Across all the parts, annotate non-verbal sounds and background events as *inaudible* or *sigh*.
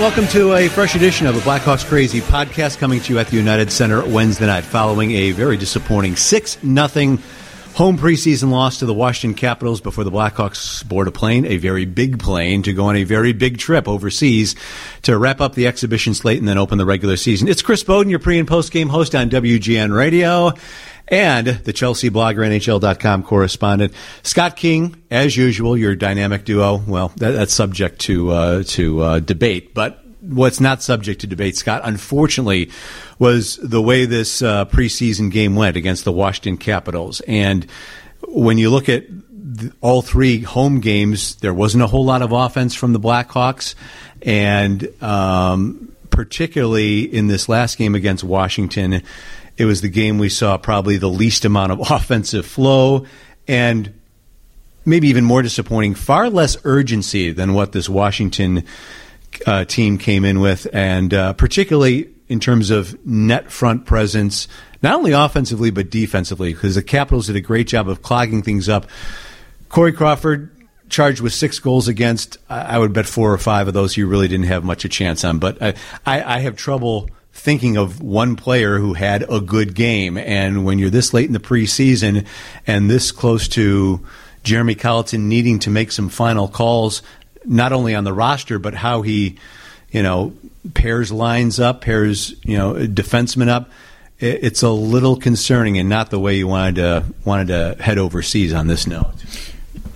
welcome to a fresh edition of the Blackhawks Crazy podcast coming to you at the United Center Wednesday night following a very disappointing 6 0 home preseason loss to the Washington Capitals before the Blackhawks board a plane, a very big plane, to go on a very big trip overseas to wrap up the exhibition slate and then open the regular season. It's Chris Boden, your pre and post game host on WGN Radio and the Chelsea blogger, NHL.com correspondent. Scott King, as usual, your dynamic duo. Well, that, that's subject to, uh, to uh, debate, but what's not subject to debate, Scott, unfortunately, was the way this uh, preseason game went against the Washington Capitals. And when you look at all three home games, there wasn't a whole lot of offense from the Blackhawks. And um, particularly in this last game against Washington, it was the game we saw probably the least amount of *laughs* offensive flow and maybe even more disappointing, far less urgency than what this Washington uh, team came in with, and uh, particularly in terms of net front presence, not only offensively but defensively, because the Capitals did a great job of clogging things up. Corey Crawford charged with six goals against. I would bet four or five of those you really didn't have much a chance on. But I, I, I have trouble thinking of one player who had a good game. And when you're this late in the preseason and this close to Jeremy Colliton needing to make some final calls, not only on the roster but how he, you know, pairs lines up, pairs you know defensemen up. It's a little concerning and not the way you wanted to wanted to head overseas on this note.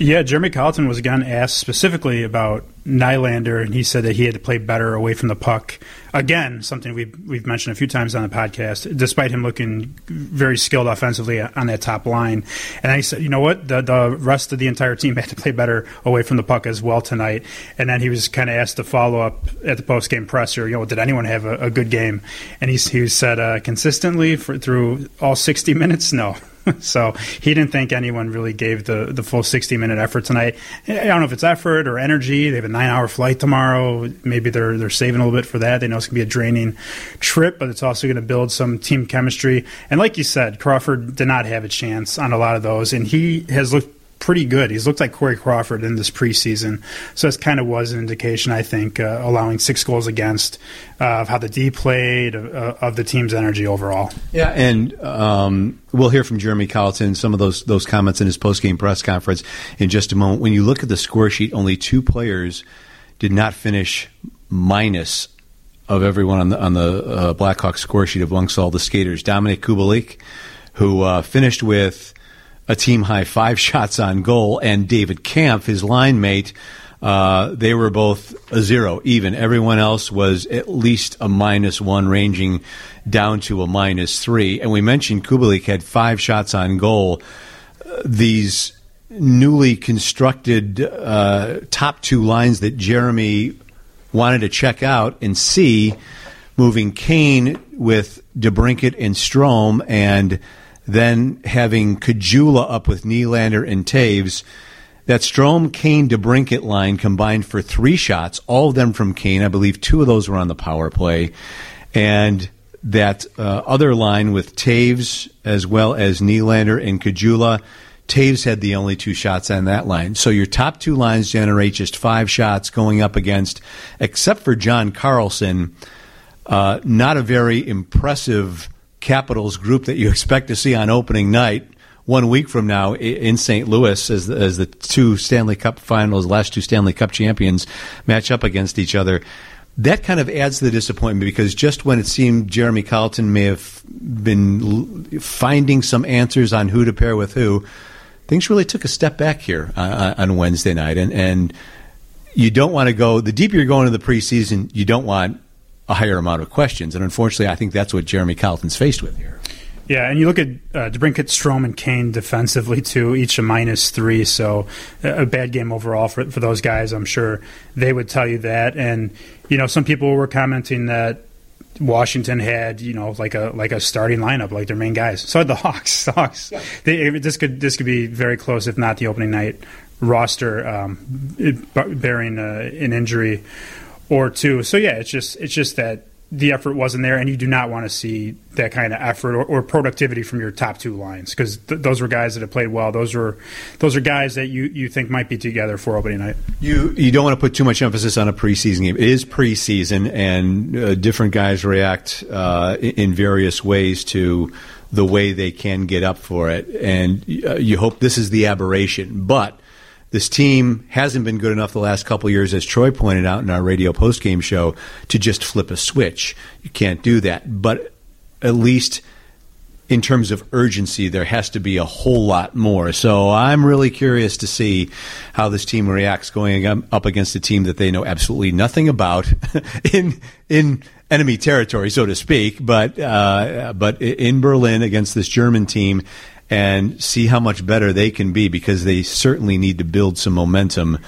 Yeah, Jeremy Colliton was again asked specifically about Nylander, and he said that he had to play better away from the puck. Again, something we've we've mentioned a few times on the podcast. Despite him looking very skilled offensively on that top line, and he said, you know what, the the rest of the entire team *laughs* had to play better away from the puck as well tonight. And then he was kind of asked to follow up at the post game presser. You know, did anyone have a, a good game? And he he said uh, consistently for, through all sixty minutes, *laughs* no. *laughs* so he didn't think anyone really gave the, the full 60 minute effort tonight. I don't know if it's effort or energy. They have a nine hour flight tomorrow. Maybe they're they're saving a little bit for that. They know it's going to be a draining trip, but it's also going to build some team chemistry. And like you said, Crawford did not have a chance on a lot of those, and he has looked pretty good. He's looked like Corey Crawford in this preseason. So this kind of was an indication, I think, uh, allowing six goals against uh, of how the D played, uh, of the team's energy overall. Yeah, and um, we'll hear from Jeremy Colliton some of those those comments in his post game press conference in just a moment. When you look at the score sheet, only two players did not finish minus of everyone on the on the uh, Blackhawks score sheet amongst all the skaters. Dominik Kubalik, who uh, finished with a team high five *laughs* shots on goal, and David Kampf, his line mate, uh, they were both a zero, even. Everyone else was at least a minus one, ranging down to a minus three. And we mentioned Kubalik had five shots on goal. Uh, these newly constructed uh, top two lines that Jeremy wanted to check out and see, moving Kane with DeBrincat and Strome, and then having Caggiula up with Nylander and Toews. That Strome, Kane, DeBrincat line combined for three shots, all of them from Kane. I believe two of those were on the power play. And that uh, other line with Toews as well as Nylander and Caggiula. Toews had the only two shots on that line. So your top two lines generate just five shots going up against, except for John Carlson, uh, not a very impressive Capitals group that you *laughs* expect to see on opening night one week from now in St. Louis as the, as the two Stanley Cup finals, last two Stanley Cup champions match up against each other. That kind of adds to the disappointment because just when it seemed Jeremy Colliton may have been finding some answers on who to pair with who, things really took a step back here on Wednesday night. And, and you don't want to go, the deeper you're going into the preseason, you don't want a higher amount of questions. And unfortunately, I think that's what Jeremy Colliton's faced with here. Yeah, and you look at uh, DeBrincat, Strome, and Kane defensively too, each a minus three. So a bad game overall for for those guys. I'm sure they would tell you that. And you know, some people were commenting that Washington had, you know, like a like a starting lineup, like their main guys. So the *laughs* Hawks, the Hawks. Yeah. They, this could this could be very close, if not the opening night roster, um, bearing uh, an injury or two. So yeah, it's just it's just that the effort wasn't there, and you do not want to see that kind of effort or, or productivity from your top two lines because th- those were guys that have played well. Those are those are guys that you, you think might be together for opening night. You you don't want to put too much emphasis on a preseason game. It is preseason, and uh, different guys react uh, in various ways to the way they can get up for it, and uh, you hope this is the aberration, but this team hasn't been good enough the last couple years, as Troy pointed out in our radio postgame show, to just flip a switch. You can't do that. But at least in terms of urgency, there has to be a whole lot more. So I'm really curious to see how this team reacts going up against a team that they know absolutely nothing about *laughs* in in enemy territory, so to speak. But uh, but in Berlin against this German team and see how much better they can be because they certainly need to build some momentum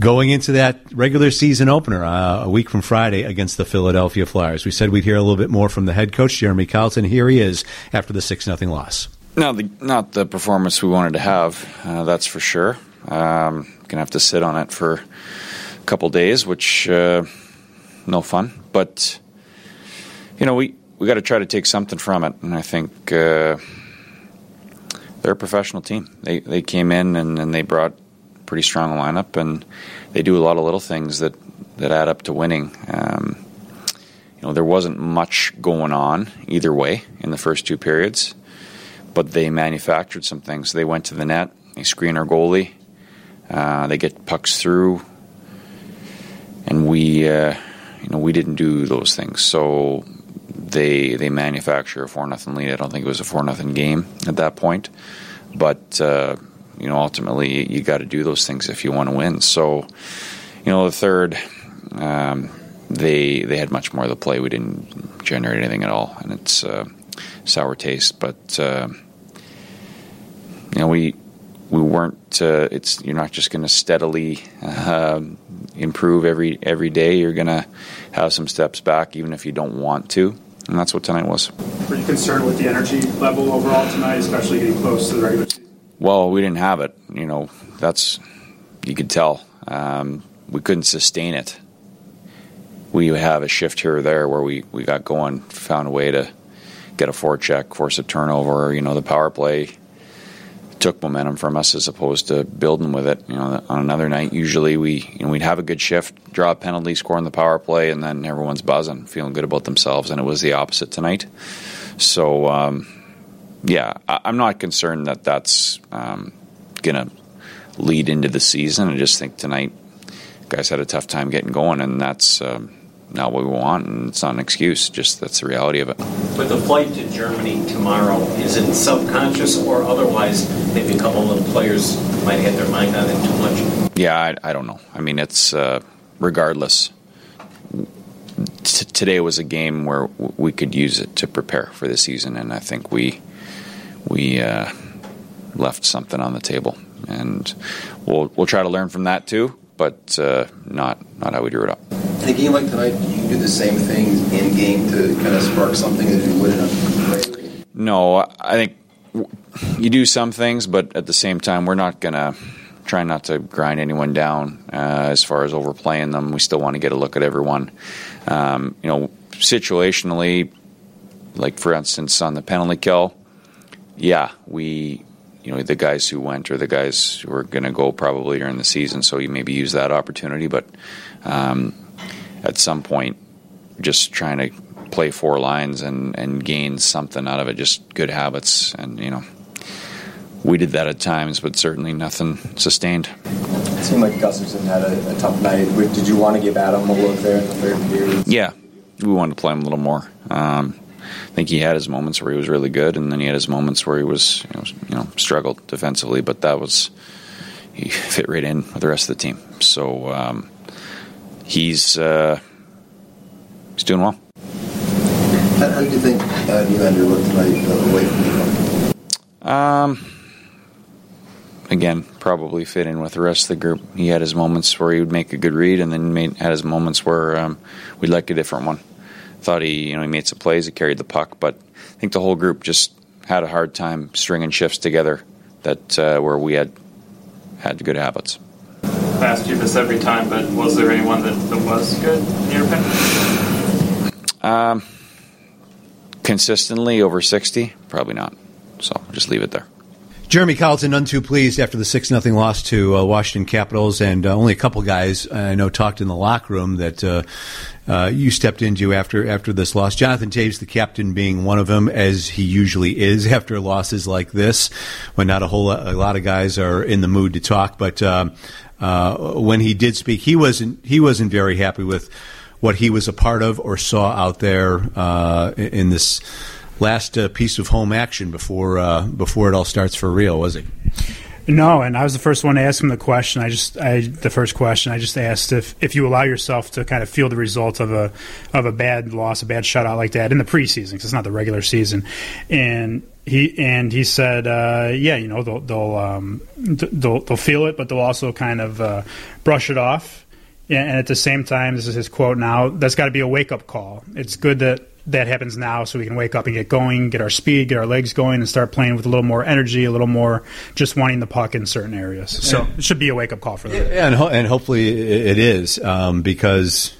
going into that regular season opener uh, a week from Friday against the Philadelphia Flyers. We said we'd hear a little bit more from the head coach, Jeremy Colliton. Here he is after the 6 0 loss. Not the, not the performance we wanted to have, uh, that's for sure. Um, gonna have to sit on it for a couple days, which uh, no fun. But you know, we we got to try to take something from it, and I think uh, they're a professional team. They they came in and, and they brought pretty strong lineup, and they do a lot of little things that that add up to winning. Um, you know, there wasn't much going on either way in the first two periods, but they manufactured some things. They went to the net, they screen our goalie, uh, they get pucks through, and we, uh, you know, we didn't do those things. So they they manufacture a four nothing lead. I don't think it was a four nothing game at that point, but uh, you know ultimately you got to do those things if you want to win. So you know the third. Um, they they had much more of the play. We didn't generate anything at all, and it's uh, sour taste. But uh, you know we we weren't. Uh, it's you're not just going to steadily uh, improve every every day. You're going to have some steps back, even if you don't want to and that's what tonight was. Were you concerned with the energy level overall tonight, especially getting close to the regular season? Well, we didn't have it. You know, that's you could tell. Um, we couldn't sustain it. We have a shift here or there where we, we got going, found a way to get a forecheck, force a turnover. You know, the power play took momentum from us as opposed to building with it. You know, on another night, usually we you know, we'd have a good shift, draw a penalty, score on the power play, and then everyone's buzzing, feeling good about themselves. And it was the opposite tonight. So, um, yeah, I, am not concerned that that's um, to lead into the season. I just think tonight guys had a tough time getting going, and that's. Um, not what we want, and it's not an excuse. Just that's the reality of it. But the flight to Germany tomorrow is it subconscious or otherwise? Maybe a couple of players might have their mind on it too much. Yeah, I, I don't know. I mean, it's uh, regardless. T- today was a game where w- we could use it to prepare for the season, and I think we we uh, left something on the table, and we'll we'll try to learn from that too but uh, not not how we drew it up. In a game like tonight, do you do the same things in game to kind of spark something that you would in a No, I think you do some things, but at the same time, we're not going to try not to grind anyone down uh, as far as overplaying them. We still want to get a look at everyone. Um, you know, situationally, like for instance on the penalty kill, yeah, we you know the guys who went or the guys who are going to go probably during the season. So you maybe use that opportunity, but um, at some point, just trying to play four lines and and gain something out of it, just good habits, and you know. We did that at times, but certainly nothing sustained. It seemed like Gustafsson had a, a tough night. Did you want to give Adam a look there in the third period? Yeah, we wanted to play him a little more. Um, I think he had his moments where he was really good, and then he had his moments where he was, you know, you know struggled defensively. But that was he *laughs* fit right in with the rest of the team. So um, he's uh, he's doing well. How, how do you think uh, Nylander looked tonight uh, away from you? Um. Again, probably fit in with the rest of the group. He had his moments where he would make a good read, and then made, had his moments where um, we'd like a different one thought he, you know, he made some plays, he carried the puck, but I think the whole group just had a hard time stringing shifts together that uh, where we had had good habits. I ask you this every time, but was there anyone that, that was good in your opinion? Um, consistently over 60, probably not. So just leave it there. Jeremy Colliton, none too pleased after the 6 0 loss to uh, Washington Capitals, and uh, only a couple guys I know talked in the locker room that uh, uh, you stepped into after after this loss. Jonathan Toews, the captain, being one of them, as he usually is *laughs* after losses like this, when not a whole lot, a lot of guys are in the mood to talk. But uh, uh, when he did speak, he wasn't he wasn't very happy with what he was a part of or saw out there in this last uh, piece of home action before uh, before it all starts for real, was he? No, and I was the first one to ask him the question. I just, I the first question I just asked if if you allow yourself to kind of feel the result of a of a bad loss, a bad shutout like that in the preseason, because it's not the regular season, and he and he said, uh, yeah, you know, they'll they'll, um, they'll they'll feel it, but they'll also kind of uh, brush it off. And at the same time, this is his quote now. That's got to be a wake up call. It's good that that happens now so we can wake up and get going, get our speed, get our legs going, and start playing with a little more energy, a little more just wanting the puck in certain areas. So it should be a wake up call for them. Yeah, and, ho- and hopefully it is um, because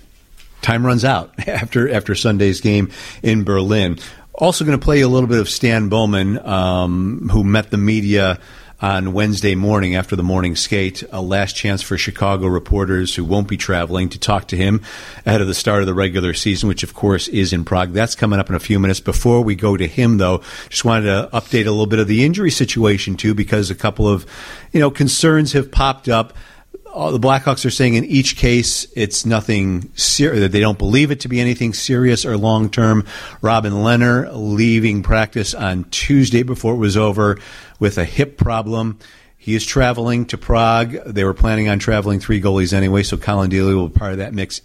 time runs out *laughs* after after Sunday's game in Berlin. Also, going to play a little bit of Stan Bowman, um, who met the media on Wednesday morning after the morning skate. A last chance for Chicago reporters who won't be traveling to talk to him ahead of the start of the regular season, which of course is in Prague. That's coming up in a few minutes. Before we go to him, though, just wanted to update a little bit of the injury situation too, because a couple of you know concerns have popped up the Blackhawks are saying in each case it's nothing serious, that they don't believe it to be anything serious or long term. Robin Lehner leaving practice on Tuesday before it was over with a hip problem. He is traveling to Prague. They were planning on traveling three goalies anyway, so Collin Delia will be part of that mix.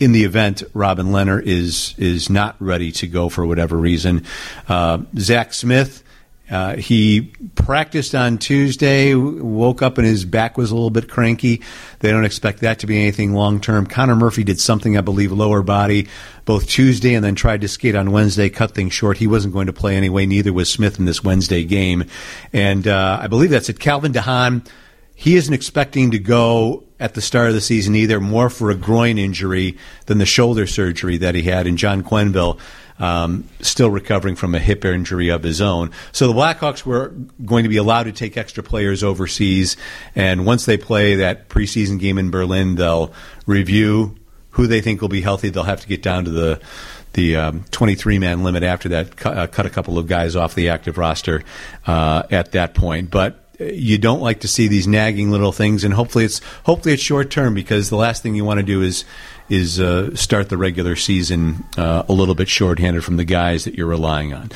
In the event Robin Lehner is is not ready to go for whatever reason, uh, Zach Smith uh, he practiced on Tuesday, woke up and his back was a little bit cranky. They don't expect that to be anything long term. Connor Murphy did something, I believe, lower body, both Tuesday and then tried to skate on Wednesday, cut things short. He wasn't going to play anyway, neither was Smith in this Wednesday game. And uh, I believe that's it. Calvin DeHaan, he isn't expecting to go at the start of the season either, more for a groin injury than the shoulder surgery that he had. And John Quenneville um, still recovering from a hip injury of his own. So the Blackhawks were going to be allowed to take extra players overseas, and once they play that preseason game in Berlin, they'll review who they think will be healthy. They'll have to get down to the the um, 23 man limit after that, cut, uh, cut, a couple of guys off the active roster uh, at that point. But you don't like to see these nagging little things, and hopefully it's hopefully it's short term because the last thing you want to do is is uh, start the regular season uh, a little bit shorthanded from the guys that you're relying on.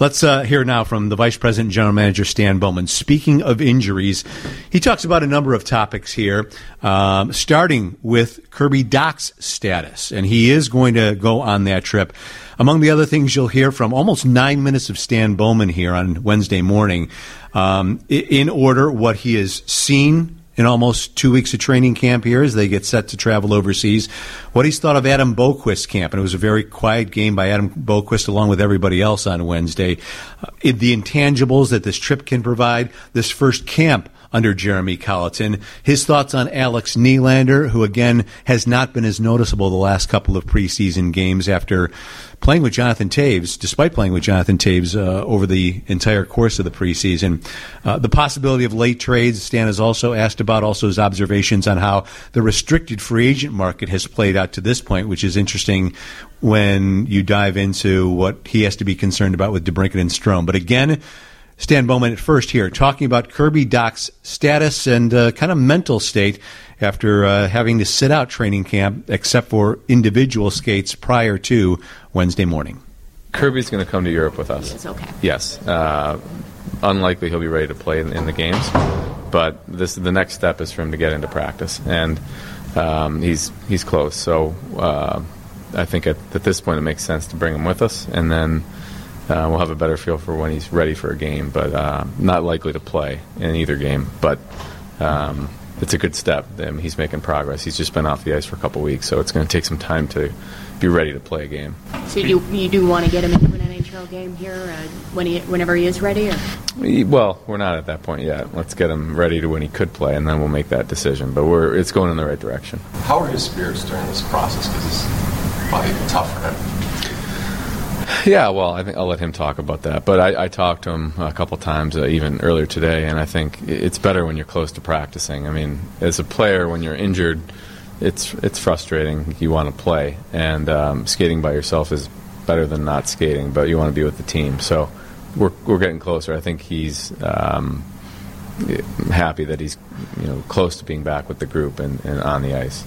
Let's uh, hear now from the Vice President and General Manager Stan Bowman. Speaking of injuries, he talks about a number of topics here, um, starting with Kirby Dach's status, and he is going to go on that trip. Among the other things you'll hear from almost nine minutes of Stan Bowman here on Wednesday morning, um, in order what he has seen in almost two weeks of training camp here as they get set to travel overseas. What he's thought of Adam Boqvist's camp, and it was a very quiet game by Adam Boqvist along with everybody else on Wednesday. Uh, the intangibles that this trip can provide, this first camp under Jeremy Colliton. His thoughts on Alex Nylander, who again has not been as noticeable the last couple of preseason games after playing with Jonathan Toews, despite playing with Jonathan Toews uh, over the entire course of the preseason. Uh, the possibility of late trades, Stan has also asked about, also his observations on how the restricted free agent market has played out to this point, which is interesting when you dive into what he has to be concerned about with DeBrincat and Strome. But again, Stan Bowman at first here, talking about Kirby Dach's status and uh, kind of mental state after uh, having to sit out training camp, except for individual skates prior to Wednesday morning. Kirby's going to come to Europe with us. It's okay. Yes. Uh, unlikely he'll be ready to play in, in, the games, but this the next step is for him to get into practice, and um, he's he's close. So uh, I think at, at this point it makes sense to bring him with us, and then uh, we'll have a better feel for when he's ready for a game, but uh, not likely to play in either game. But um, it's a good step. I mean, he's making progress. He's just been off the ice for a couple weeks, so it's going to take some time to be ready to play a game. So you you do want to get him into an NHL game here uh, when he whenever he is ready? Or? Well, we're not at that point yet. Let's get him ready to when he could play, and then we'll make that decision. But we're it's going in the right direction. How are his spirits during this process? Because it's probably tough for him. *laughs* Yeah, well, I think I'll let him talk about that. But I, I talked to him a couple times, uh, even earlier today, and I think it's better when you're close to practicing. I mean, as a player, when you're injured, it's it's frustrating. You want to play, and um, skating by yourself is better than not skating, but you want to be with the team. So we're we're getting closer. I think he's. Um, happy that he's you know close to being back with the group and, and on the ice.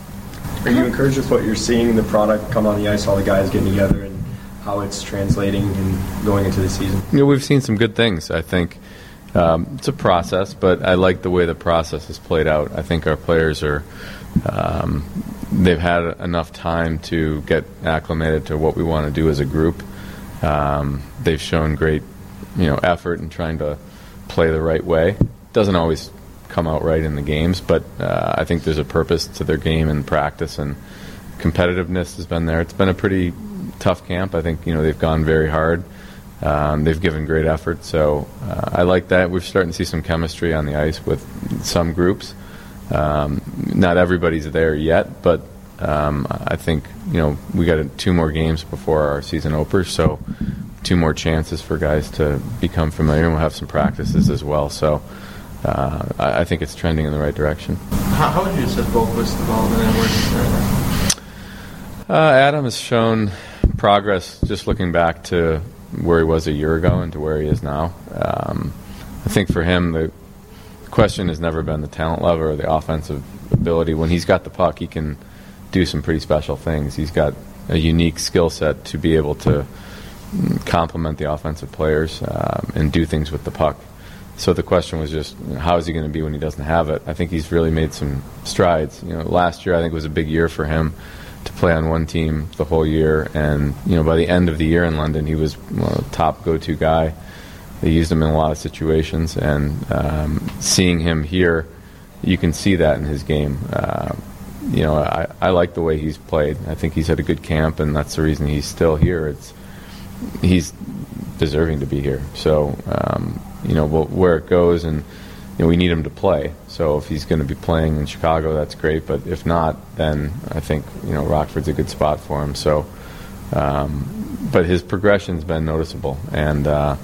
Are you encouraged with what you're seeing the product come on the ice, all the guys getting together, and how it's translating and going into the season? Know, we've seen some good things. I think um, it's a process, but I like the way the process has played out. I think our players are. Um, they've had enough time to get acclimated to what we want to do as a group. Um, they've shown great, you know, effort in trying to play the right way doesn't always come out right in the games, but uh, I think there's a purpose to their game and practice, and competitiveness has been there. It's been a pretty tough camp. I think you know they've gone very hard. Um, they've given great effort, so uh, I like that. We're starting to see some chemistry on the ice with some groups. Um, not everybody's there yet, but um, I think you know we got two more games before our season opens, so two more chances for guys to become familiar, and we'll have some practices as well. So uh, I, I, think it's trending in the right direction. How, how would you assess Boqvist's development where uh, Adam has shown progress just looking back to where he was a year ago and to where he is now. Um, I think for him, the question has never been the talent level or the offensive ability. When he's got the puck, he can do some pretty special things. He's got a unique skill set to be able to complement the offensive players um, and do things with the puck. So the question was just, you know, how is he going to be when he doesn't have it? I think he's really made some strides. You know, last year I think was a big year for him to play on one team the whole year, and you know, by the end of the year in London, he was well, top go-to guy. They used him in a lot of situations, and um, seeing him here, you can see that in his game. Uh, you know, I, I like the way he's played. I think he's had a good camp, and that's the reason he's still here. It's he's deserving to be here. So um, you know where it goes, and you know we need him to play. So if he's going to be playing in Chicago, that's great. But if not, then I think you know Rockford's a good spot for him. So, um, but his progression's been noticeable, and uh,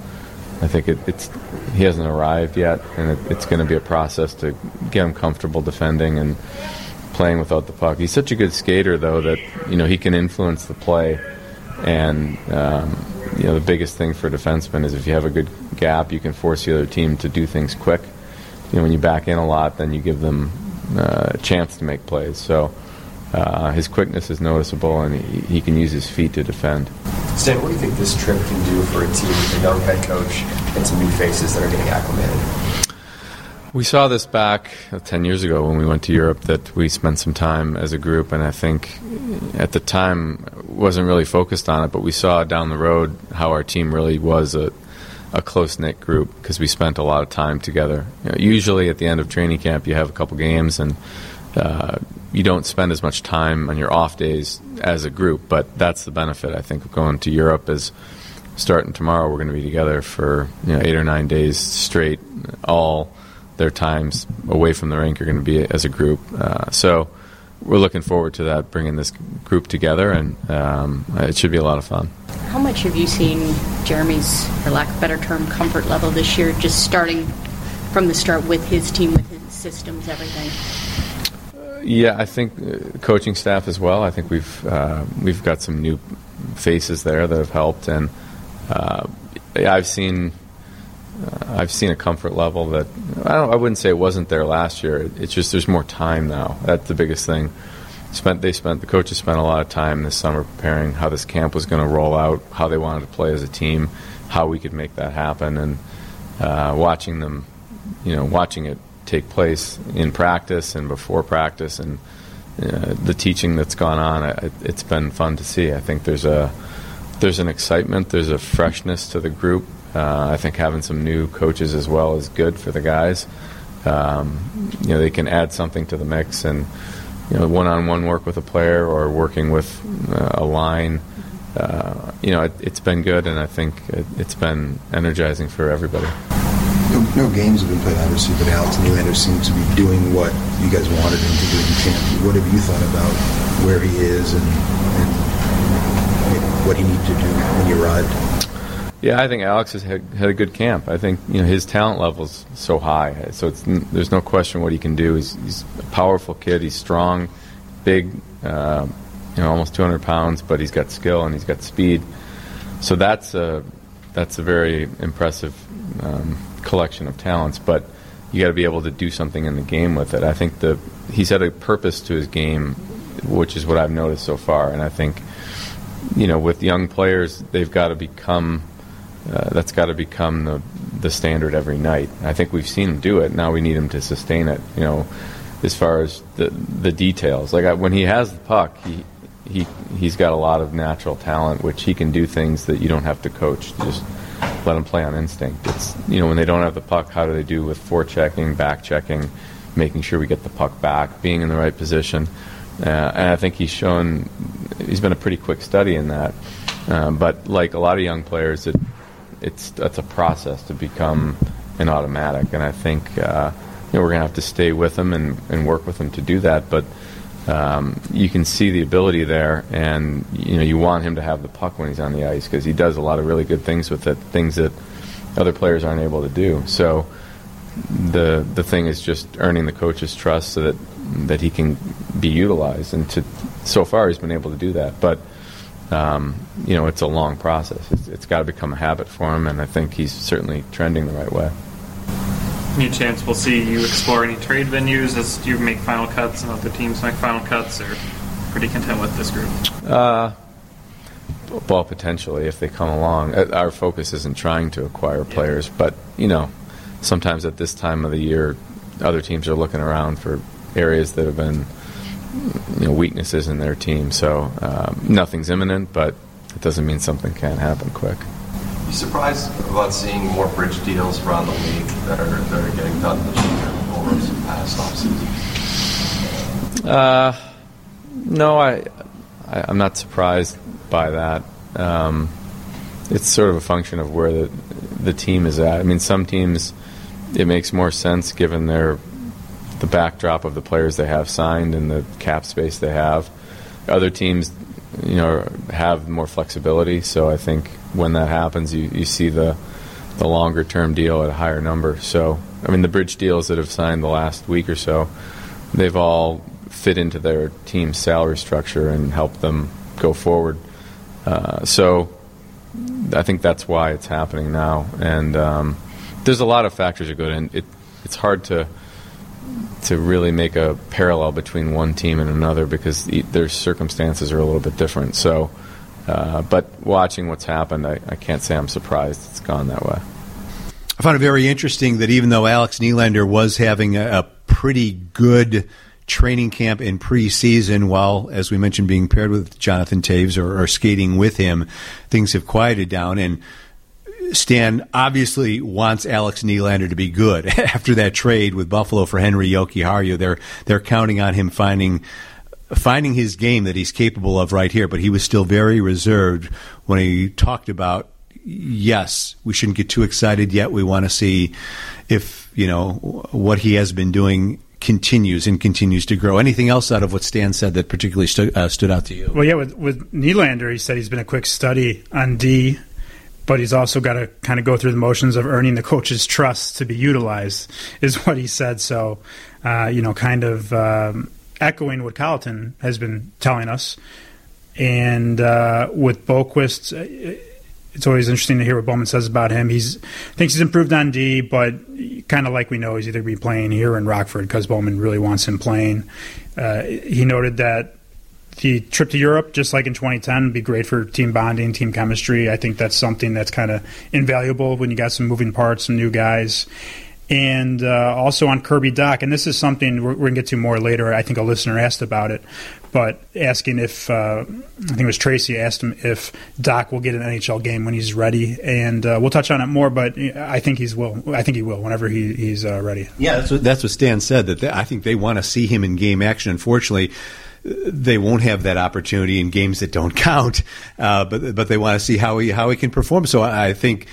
I think it, it's he hasn't arrived yet, and it, it's going to be a process to get him comfortable defending and playing without the puck. He's such a good skater, though, that you know he can influence the play, and um, you know the biggest thing for a defenseman is if you have a good gap, you can force the other team to do things quick. You know, when you back in a lot, then you give them uh, a chance to make plays. So uh, his quickness is noticeable, and he, he, can use his feet to defend. Stan, what do you think this trip can do for a team with a young head coach and some new faces that are getting acclimated? We saw this back uh, 10 years ago when we went to Europe that we spent some time as a group, and I think at the time wasn't really focused on it, but we saw down the road how our team really was a, a close knit group because we spent a lot of time together. You know, usually at the end of training camp, you have a couple games and uh, you don't spend as much time on your off days as a group, but that's the benefit I think of going to Europe is starting tomorrow we're going to be together for you know eight or nine days straight all their times away from the rink are going to be as a group. Uh, so we're looking forward to that, bringing this group together, and um, it should be a lot of fun. How much have you seen Jeremy's, for lack of a better term, comfort level this year, just starting from the start with his team, with his systems, everything? Uh, yeah, I think uh, coaching staff as well. I think we've uh, we've got some new faces there that have helped, and uh, I've seen I've seen a comfort level that I, I, wouldn't say it wasn't there last year. It's just there's more time now. That's the biggest thing. Spent they spent the coaches spent a lot of time this summer preparing how this camp was going to roll out, how they wanted to play as a team, how we could make that happen, and uh, watching them, you know, watching it take place in practice and before practice, and uh, the teaching that's gone on. It, it's been fun to see. I think there's a there's an excitement, there's a freshness to the group uh, I think having some new coaches as well is good for the guys. Um, you know, they can add something to the mix, and you know, one-on-one work with a player or working with uh, a line. Uh, you know, it, has been good, and I think it, has been energizing for everybody. No, no, games have been played, obviously, but Alex Nylander seems to be doing what you guys wanted him to do in camp. What have you thought about where he is and, and what he needed to do when he arrived? Yeah, I think Alex has had, had a good camp. I think you know his talent level's so high, so there's no question what he can do. He's, he's a powerful kid. He's strong, big, uh, you know, almost 200 pounds, but he's got skill and he's got speed. So that's a that's a very impressive um, collection of talents. But you got to be able to do something in the game with it. I think the he's had a purpose to his game, which is what I've noticed so far. And I think you know with young players, they've got to become uh, that's got to become the the standard every night. I think we've seen him do it. Now we need him to sustain it. You know, as far as the the details. Like I, when he has the puck, he he he's got a lot of natural talent, which he can do things that you don't have to coach. Just let him play on instinct. It's you know when they don't have the puck, how do they do with forechecking, back checking, making sure we get the puck back, being in the right position. Uh, and I think he's shown he's been a pretty quick study in that. Uh, but like a lot of young players, it it's that's a process to become an automatic, and I think uh, you know we're gonna have to stay with him and, and work with him to do that. But um, you can see the ability there, and you know you want him to have the puck when he's on the ice because he does a lot of really good things with it, things that other players aren't able to do. So the the thing is just earning the coach's trust so that that he can be utilized, and to so far he's been able to do that, but um, you know, it's a long process. It's, it's got to become a habit for him, and I think he's certainly trending the right way. Any chance we'll see you explore any trade venues as you make final cuts and other teams make final cuts, or pretty content with this group? Uh, well, potentially if they come along. Uh, our focus isn't trying to acquire players, yeah. but you know, sometimes at this time of the year, other teams are looking around for areas that have been you know, weaknesses in their team. So um, nothing's imminent, but it doesn't mean something can't happen quick. Are you surprised about seeing more bridge deals around the league that are that are getting done this year over some past offseason? Uh, no, I, I am not surprised by that. Um, it's sort of a function of where the the team is at. I mean, some teams it makes more sense given their the backdrop of the players they have signed and the cap space they have. Other teams, you know, have more flexibility. So I think when that happens, you, you see the the longer term deal at a higher number. So I mean, the bridge deals that have signed the last week or so, they've all fit into their team's salary structure and help them go forward. Uh, so I think that's why it's happening now. And um, there's a lot of factors that go in. It, it's hard to to really make a parallel between one team and another because their circumstances are a little bit different. So, uh, but watching what's happened, I, I, can't say I'm surprised it's gone that way. I found it very interesting that even though Alex Nylander was having a, a pretty good training camp in preseason, while, as we mentioned, being paired with Jonathan Toews or, or skating with him, things have quieted down. And Stan obviously wants Alex Nylander to be good *laughs* after that trade with Buffalo for Henri Jokiharju. They're they're counting on him finding finding his game that he's capable of right here. But he was still very reserved when he talked about yes, we shouldn't get too excited yet. We want to see if you know what he has been doing continues and continues to grow. Anything else out of what Stan said that particularly stu- uh, stood out to you? Well, yeah, with, with Nylander, he said he's been a quick study on D but he's also got to kind of go through the motions of earning the coach's trust to be utilized, is what he said. So, uh, you know, kind of um, echoing what Colliton has been telling us. And uh, with Boqvist, uh, it's always interesting to hear what Bowman says about him. He's thinks he's improved on D, but kind of like we know, he's either be playing here in Rockford because Bowman really wants him playing. Uh, he noted that the trip to Europe, just like in 2010, would be great for team bonding, team chemistry. I think that's something that's kind of invaluable when you got some moving parts, some new guys. And uh, also on Kirby Dach, and this is something we're, we're going to get to more later. I think a listener asked about it, but asking if, uh, I think it was Tracy asked him if Dach will get an NHL game when he's ready. And uh, we'll touch on it more, but I think he's will. I think he will whenever he, he's uh, ready. Yeah, that's what, that's what Stan said, that they, I think they want to see him in game action. Unfortunately, they won't have that opportunity in games that don't count, uh, but but they want to see how he how he can perform. So I think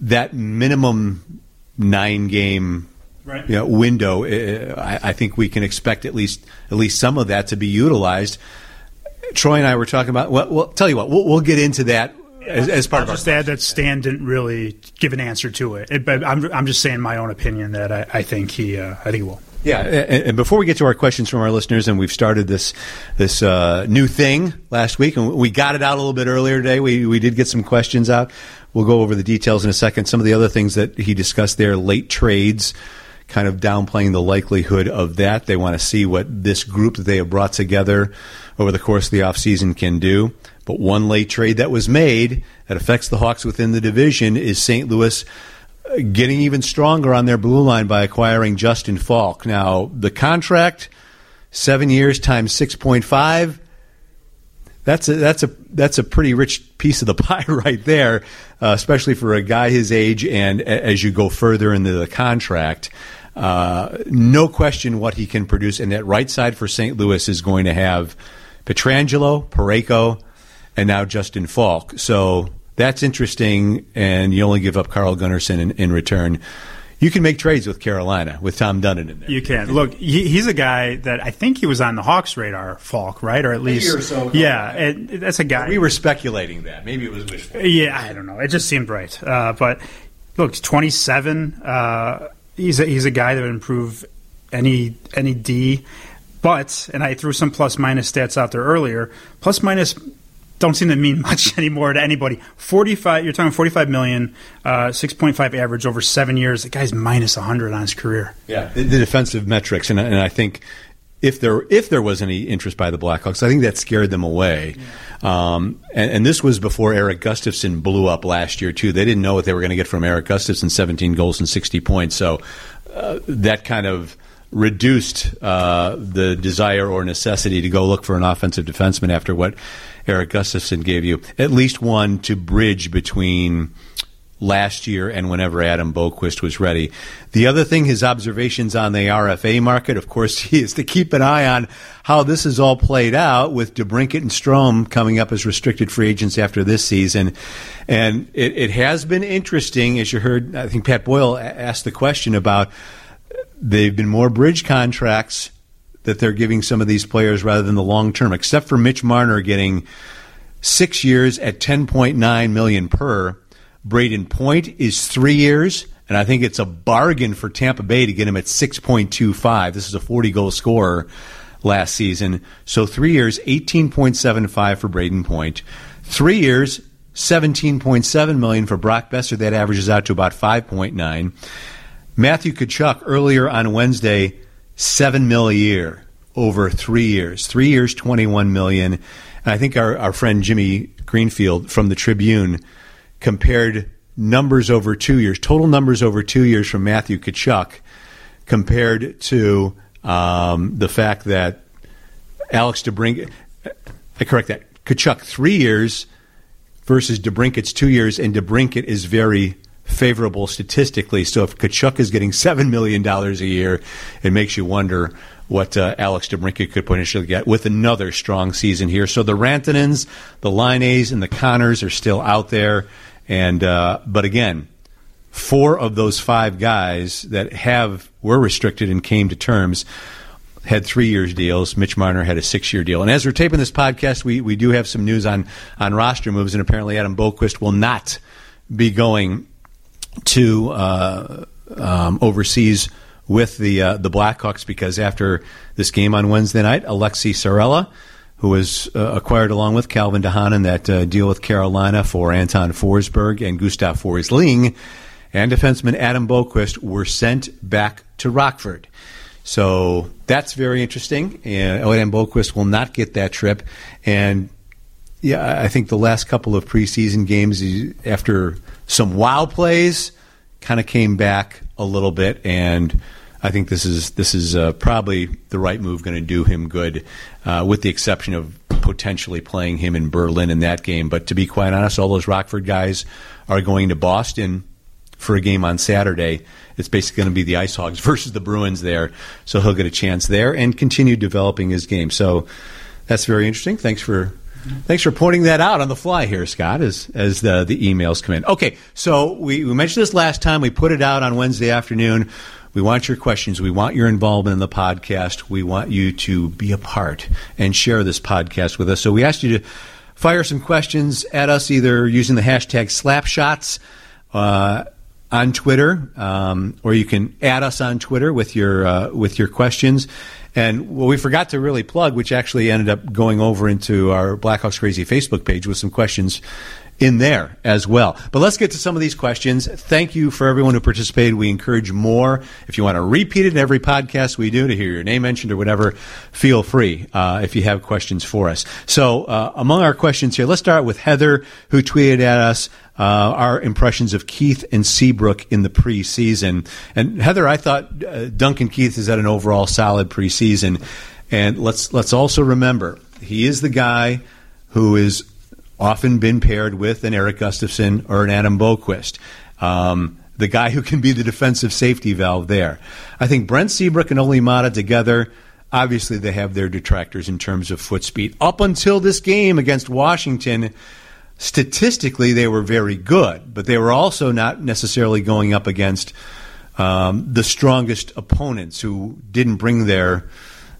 that minimum nine game right. you know, window, uh, I, I, think we can expect at least at least some of that to be utilized. Troy and I were talking about. Well, well tell you what, we'll, we'll get into that as, as part I'll of just add that Stan didn't really give an answer to it. it but I'm, I'm just saying my own opinion that I, I think he uh, I think he will. Yeah, and, before we get to our questions from our listeners, and we've started this this uh, new thing last week, and we got it out a little bit earlier today. We we did get some questions out. We'll go over the details in a second. Some of the other things that he discussed there, late trades, kind of downplaying the likelihood of that. They want to see what this group that they have brought together over the course of the offseason can do. But one late trade that was made that affects the Hawks within the division is St. Louis getting even stronger on their blue line by acquiring Justin Faulk. Now, the contract, seven years times 6.5, that's a, that's a that's a pretty rich piece of the *laughs* pie right there, uh, especially for a guy his age. And as you go further into the contract, uh, no question what he can produce. And that right side for St. Louis is going to have Pietrangelo, Parayko, and now Justin Faulk. So that's interesting, and you only give up Carl Gunnarsson in, in return. You can make trades with Carolina with Tom Dundon in there. You can look. He, he's a guy that I think he was on the Hawks' radar, Faulk, right, or at least or so yeah. It, that's a guy. We were speculating that maybe it was wishful. Yeah, I don't know. It just seemed right. Uh, but look, 27. Uh, he's a, he's a guy that would improve any any D. But and I threw some plus minus stats out there earlier. Plus minus don't seem to mean *laughs* much anymore to anybody. Forty-five. You're talking forty-five million, uh, six point five average over seven years. The guy's minus hundred on his career. Yeah, the, the defensive metrics, and, and I think if there if there was any interest by the Blackhawks, I think that scared them away. Um, and, and, this was before Erik Gustafsson blew up last year too. They didn't know what they were going to get from Erik Gustafsson: 17 goals and 60 points. So uh, that kind of reduced uh, the desire or necessity to go look for an offensive defenseman after what Erik Gustafsson gave you. At least one to bridge between last year and whenever Adam Boqvist was ready. The other thing, his observations on the RFA market, of course, *laughs* he is to keep an eye on how this is all played out with DeBrincat and Strome coming up as restricted free agents after this season. And it, it has been interesting, as you heard, I think Pat Boyle asked the question about they've been more bridge contracts that they're giving some of these players rather than the long term, except for Mitch Marner getting six years at 10.9 million per. Brayden Point is three years, and I think it's a bargain for Tampa Bay to get him at 6.25. This is a 40 goal scorer last season. So three years, 18.75 for Brayden Point. Three years, 17.7 million for Brock Boeser. That averages out to about 5.9. Matthew Tkachuk earlier on Wednesday, seven mil a year over three years. Three years, 21 million. And I think our, our friend Jimmy Greenfield from the Tribune compared numbers over two years, total numbers over two years from Matthew Tkachuk compared to um, the fact that Alex DeBrink, I correct that, Tkachuk three years versus DeBrincat's two years, and DeBrincat is very favorable statistically. So if Tkachuk is getting $7 million a year, it makes you wonder what uh, Alex DeBrincat could potentially get with another strong season here. So the Rantanens, the Laines, and the Connors are still out there. And uh, but again, four of those five guys that have were restricted and came to terms had three years deals. Mitch Marner had a six year deal. And as we're taping this podcast, we, we do have some news on on roster moves, and apparently Adam Boqvist will not be going to uh, um, overseas with the uh, the Blackhawks because after this game on Wednesday night, Aleksi Saarela, who was uh, acquired along with Calvin DeHaan in that uh, deal with Carolina for Anton Forsberg and Gustav Forsling, and defenseman Adam Boqvist were sent back to Rockford. So that's very interesting. And Adam Boqvist will not get that trip. And yeah, I think the last couple of preseason games, after some wow plays, kind of came back a little bit, and I think this is this is uh, probably the right move, going to do him good, uh, with the exception of potentially playing him in Berlin in that game. But to be quite honest, all those Rockford guys are going to Boston for a game on Saturday. It's basically going to be the Ice Hogs *laughs* versus the Bruins there, so he'll get a chance there and continue developing his game. So that's very interesting. Thanks for Thanks for pointing that out on the fly here, Scott, as as the the emails come in. Okay, so we, we mentioned this last time. We put it out on Wednesday afternoon. We want your questions. We want your involvement in the podcast. We want you to be a part and share this podcast with us. So we asked you to fire some questions at us either using the hashtag slapshots uh, on Twitter, um, or you can add us on Twitter with your uh, with your questions. And what we forgot to really plug, which actually ended up going over into our Blackhawks Crazy Facebook page with some questions in there as well. But let's get to some of these questions. Thank you for everyone who participated. We encourage more. If you want to repeat it in every podcast we do to hear your name mentioned or whatever, feel free uh, if you have questions for us. So, uh, among our questions here, let's start with Heather, who tweeted at us. Uh, our impressions of Keith and Seabrook in the preseason. And Heather, I thought uh, Duncan Keith is at an overall solid preseason. And let's let's also remember he is the guy who is often been paired with an Erik Gustafsson or an Adam Boqvist. Um, the guy who can be the defensive safety valve there. I think Brent Seabrook and Olli Maatta together, obviously they have their detractors in terms of foot speed. Up until this game against Washington, statistically they were very good, but they were also not necessarily going up against um, the strongest opponents who didn't bring their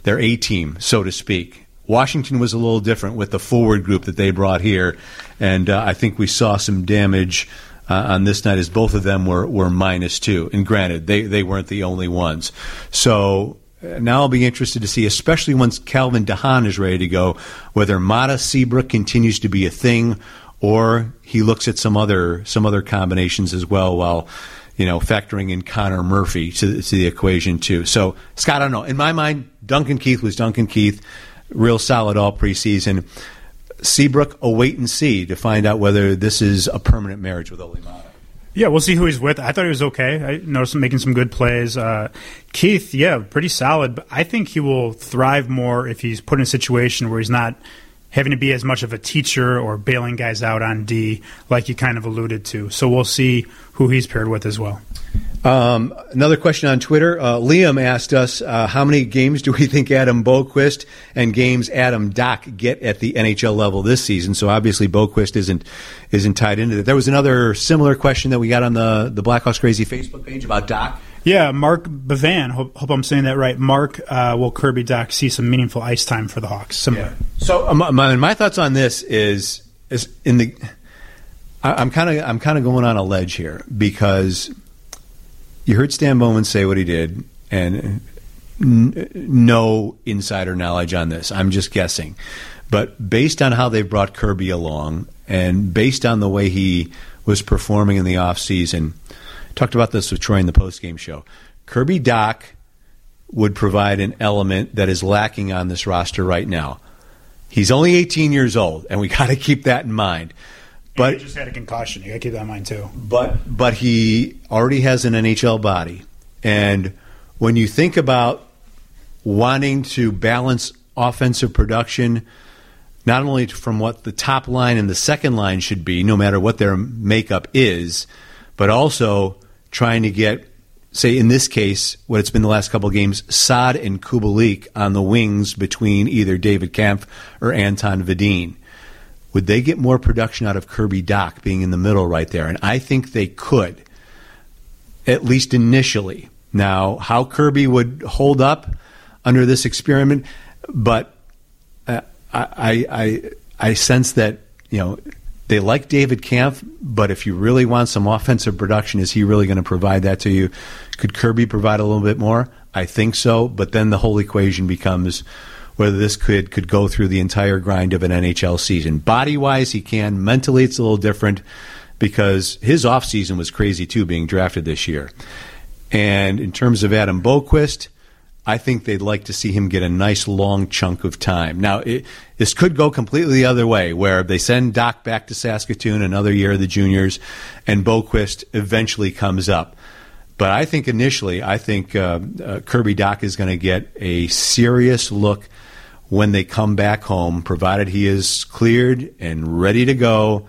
their A team, so to speak. Washington was a little different with the forward group that they brought here, and uh, I think we saw some damage uh, on this night as both of them were, were minus two. And granted, they, they weren't the only ones. So uh, now I'll be interested to see, especially once Calvin de Haan is ready to go, whether Maatta Seabrook continues to be a thing or he looks at some other some other combinations as well while you know factoring in Connor Murphy to, to the equation too. So Scott, I don't know. In my mind, Duncan Keith was Duncan Keith real solid all preseason. Seabrook, a wait and see to find out whether this is a permanent marriage with Olli Maatta. Yeah, we'll see who he's with. I thought he was okay. I noticed him making some good plays. Uh, Keith, yeah, pretty solid. But I think he will thrive more if he's put in a situation where he's not having to be as much of a teacher or bailing guys out on D, like you kind of alluded to. So we'll see who he's paired with as well. Um, another question on Twitter. Uh, Liam asked us uh, how many games do we think Adam Boqvist and games Adam Dach get at the NHL level this season? So obviously Boqvist isn't isn't tied into that. There was another similar question that we got on the the Blackhawks Crazy Facebook page about Dach. Yeah, Mark Bevan. Hope, hope I'm saying that right. Mark, uh, will Kirby Dach see some meaningful ice time for the Hawks? Similar. Yeah. So um, my, my thoughts on this is is in the. I'm kind of I'm kind of going on a ledge here because you heard Stan Bowman say what he did, and n- no insider knowledge on this. I'm just guessing. But based on how they brought Kirby along, and based on the way he was performing in the offseason, talked about this with Troy in the postgame show. Kirby Dach would provide an element that is lacking on this roster right now. He's only 18 years old, and we *laughs* got to keep that in mind. But he just had a concussion. You got to keep that in mind too. But but he already has an NHL body, and when you think about wanting to balance offensive production, not only from what the top line and the second line should be, no matter what their makeup is, but also trying to get, say, in this case, what it's been the last couple of games, Saad and Kubalik on the wings between either David Kampf or Anton Wedin would they get more production out of Kirby Dach being in the middle right there? And I think they could, at least initially. Now, how Kirby would hold up under this experiment, but uh, I, I, I sense that you know they like David Kampf, but if you really want some offensive production, is he really going to provide that to you? Could Kirby provide a little bit more? I think so, but then the whole equation becomes whether this could could go through the entire grind of an NHL season. Body wise, he can. Mentally, it's a little different because his offseason was crazy too, being drafted this year. And in terms of Adam Boqvist, I think they'd like to see him get a nice long chunk of time. Now, it, this could go completely the other way, where they send Dach back to Saskatoon another year of the juniors, and Boqvist eventually comes up. But I think initially, I think uh, uh, Kirby Dach is going to get a serious look when they come back home, provided he is cleared and ready to go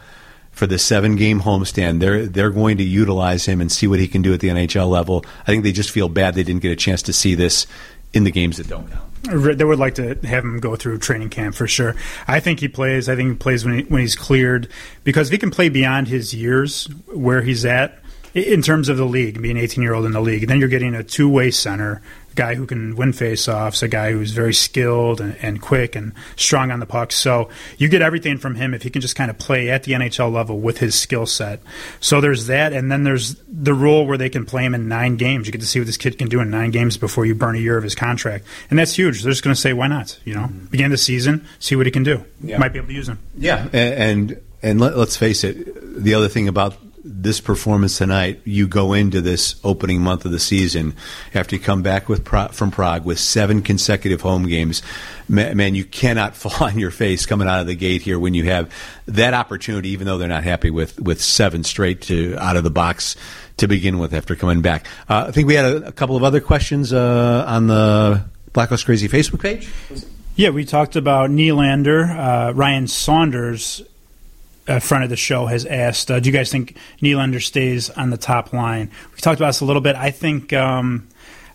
for the seven game homestand. They're they're going to utilize him and see what he can do at the NHL level. I think they just feel bad they didn't get a chance to see this in the games that don't count. They would like to have him go through training camp for sure. I think he plays. I think he plays when, he, when he's cleared because if he can play beyond his years where he's at, in terms of the league, being 18 year old in the league. Then you're getting a two way center, guy who can win faceoffs, a guy who's very skilled and, and, quick and strong on the puck. So you get everything from him if he can just kind of play at the NHL level with his skill set. So there's that, and then there's the rule where they can play him in nine games. You get to see what this kid can do in nine games before you burn a year of his contract, and that's huge. They're just going to say, why not? You know, mm-hmm. begin the season, see what he can do. Yeah. Might be able to use him. Yeah, and and, and let, let's face it, the other thing about this performance tonight, you go into this opening month of the season after you come back with from Prague with seven consecutive home games. Man, you cannot *laughs* fall on your face coming out of the gate here when you have that opportunity, even though they're not happy with, with seven straight to out of the box to begin with after coming back. Uh, I think we had a, a couple of other questions uh, on the Blackhawks Crazy Facebook page. Yeah, we talked about Nylander, uh, Ryan Saunders uh, front of the show has asked, uh, do you guys think Nylander stays on the top line? We talked about this a little bit. I think. Um,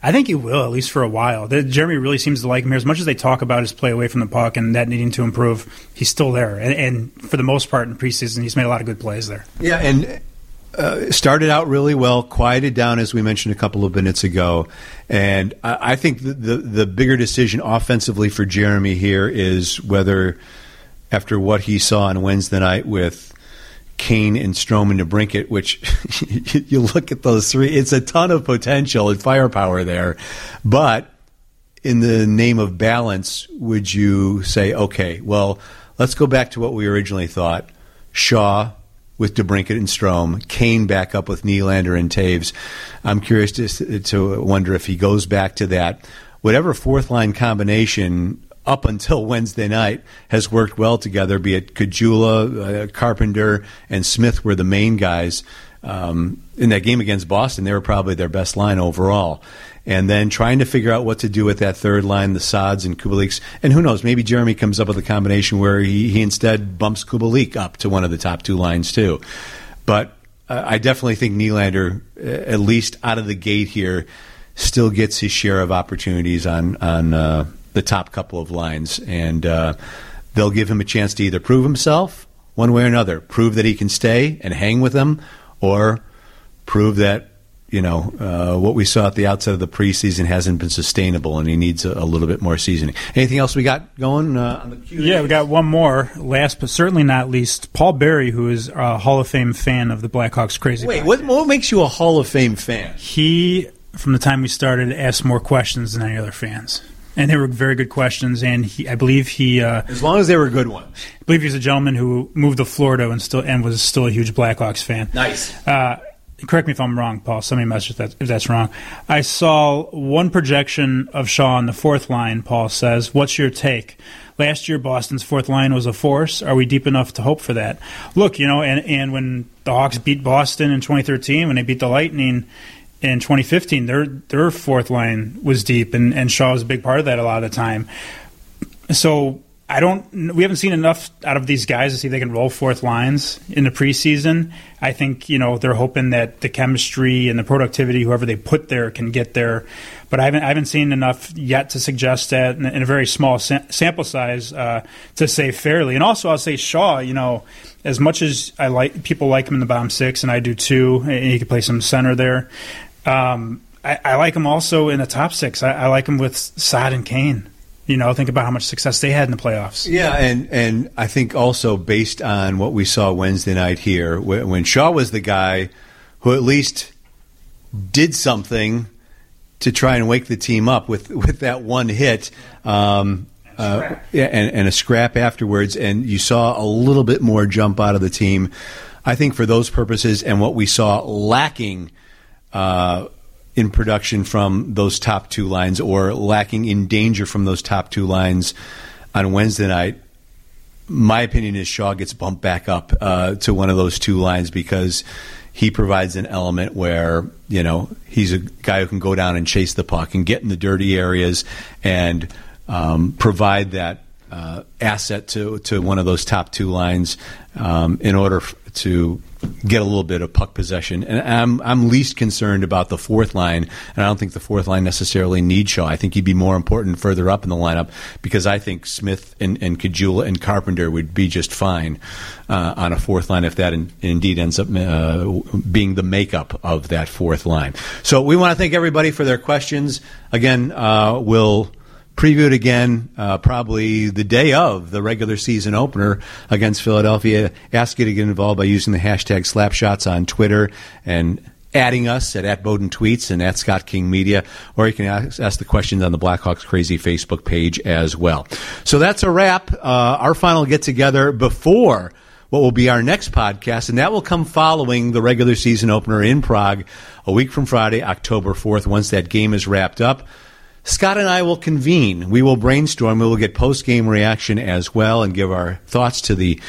I think he will, at least for a while. The, Jeremy really seems to like him here. As much as they talk about his play away from the puck and that needing to improve, he's still there. And, and for the most part in preseason, he's made a lot of good plays there. Yeah, and uh, started out really well, quieted down as we mentioned a couple of minutes ago, and I, I think the, the, the bigger decision offensively for Jeremy here is whether after what he saw on Wednesday night with Kane and Strome and DeBrincat, which *laughs* you look at those three, it's a ton of potential and firepower there. But in the name of balance, would you say, okay, well, let's go back to what we originally thought? Shaw with DeBrincat and Strome, Kane back up with Nylander and Toews. I'm curious to, to wonder if he goes back to that. Whatever fourth line combination up until Wednesday night has worked well together. Be it Caggiula, uh, Carpenter, and Smith were the main guys um, in that game against Boston. They were probably their best line overall. And then trying to figure out what to do with that third line, the Saads and Kubaliks. And who knows, maybe Jeremy comes up with a combination where he, he instead bumps Kubalik up to one of the top two lines too. But uh, I definitely think Nylander, uh, at least out of the gate here, still gets his share of opportunities on on uh, the top couple of lines, and uh, they'll give him a chance to either prove himself one way or another, prove that he can stay and hang with them, or prove that you know uh, what we saw at the outset of the preseason hasn't been sustainable, and he needs a, a little bit more seasoning. Anything else we got going uh, on the Q? Yeah, we got one more. Last but certainly not least, Paul Berry, who is a Hall of Fame fan of the Blackhawks. Crazy. Wait, what, what makes you a Hall of Fame fan? He, from the time we started, asked more questions than any other fans and they were very good questions. And he, I believe he, uh, as long as they were good ones, I believe he's a gentleman who moved to Florida and still and was still a huge Blackhawks fan. Nice. Uh, correct me if I'm wrong, Paul. Somebody message that if that's wrong. I saw one projection of Shaw on the fourth line. Paul says, "What's your take?" Last year, Boston's fourth line was a force. Are we deep enough to hope for that? Look, you know, and, and when the Hawks beat Boston in 2013, when they beat the Lightning, in 2015, their their fourth line was deep, and, and Shaw was a big part of that a lot of the time. So I don't. We haven't seen enough out of these guys to see if they can roll fourth lines in the preseason. I think you know they're hoping that the chemistry and the productivity, whoever they put there, can get there. But I haven't, I haven't seen enough yet to suggest that in, in a very small sa- sample size uh, to say fairly. And also, I'll say Shaw. You know, as much as I like people like him in the bottom six, and I do too, and he could play some center there. Um, I, I, like him also in the top six. I, I like him with Saad and Kane. You know, think about how much success they had in the playoffs. Yeah, and and I think also based on what we saw Wednesday night here, when Shaw was the guy who at least did something to try and wake the team up with with that one hit. Um, uh, yeah, and, and, a scrap afterwards, and you saw a little bit more jump out of the team. I think for those purposes, and what we saw lacking uh, in production from those top two lines or lacking in danger from those top two lines on Wednesday night, my opinion is Shaw gets bumped back up uh, to one of those two lines because he provides an element where you know he's a guy who can go down and chase the puck and get in the dirty areas and um, provide that uh, asset to to one of those top two lines um, in order f- to get a little bit of puck possession. And I'm I'm least concerned about the fourth line, and I don't think the fourth line necessarily needs Shaw. I think he'd be more important further up in the lineup because I think Smith and, and Caggiula and Carpenter would be just fine uh, on a fourth line if that in, indeed ends up uh, being the makeup of that fourth line. So we want to thank everybody for their questions. Again, uh, we'll preview it again uh, probably the day of the regular season opener against Philadelphia. Ask you to get involved by using the hashtag Slapshots on Twitter and adding us at, at Boden Tweets and at Scott King Media, or you can ask, ask the questions on the Blackhawks Crazy Facebook page as well. So that's a wrap. Uh, our final get together before what will be our next podcast, and that will come following the regular season opener in Prague a week from Friday, October 4th, once that game is wrapped up. Scott and I will convene. We will brainstorm. We will get post game reaction as well and give our thoughts to the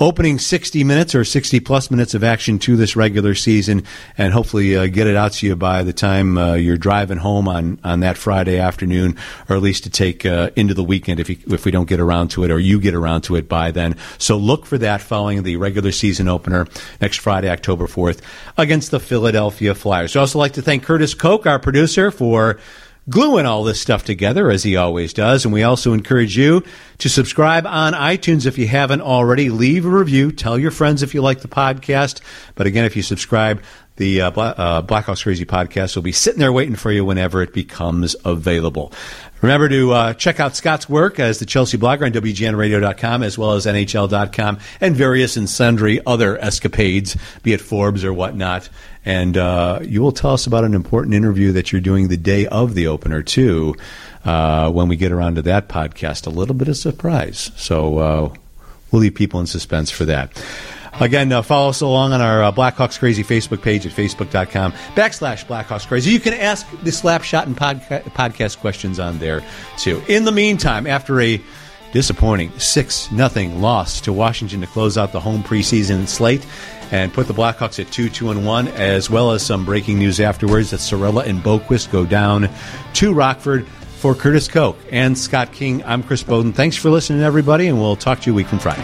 opening 60 minutes or 60 plus minutes of action to this regular season and hopefully uh, get it out to you by the time uh, you're driving home on, on that Friday afternoon or at least to take uh, into the weekend if, you, if we don't get around to it or you get around to it by then. So look for that following the regular season opener next Friday, October 4th against the Philadelphia Flyers. I'd also like to thank Curtis Koch, our producer, for gluing all this stuff together as he always does. And we also encourage you to subscribe on iTunes if you haven't already. Leave a review. Tell your friends if you like the podcast. But again, if you subscribe, the uh, Black, uh, Blackhawks Crazy podcast will be sitting there waiting for you whenever it becomes available. Remember to uh, check out Scott's work as the Chelsea blogger on WGNRadio.com as well as NHL.com and various and sundry other escapades, be it Forbes or whatnot. And uh, you will tell us about an important interview that you're doing the day of the opener, too, uh, when we get around to that podcast. A little bit of surprise. So uh, we'll leave people in suspense for that. Again, uh, follow us along on our uh, Blackhawks Crazy Facebook page at facebook.com backslash Blackhawks Crazy. You can ask the Slapshot and podca- podcast questions on there, too. In the meantime, after a disappointing 6 nothing loss to Washington to close out the home preseason slate and put the Blackhawks at 2 2 and 1, as well as some breaking news afterwards that Saarela and Boqvist go down to Rockford. For Curtis Koch and Scott King, I'm Chris Boden. Thanks for listening, everybody, and we'll talk to you a week from Friday.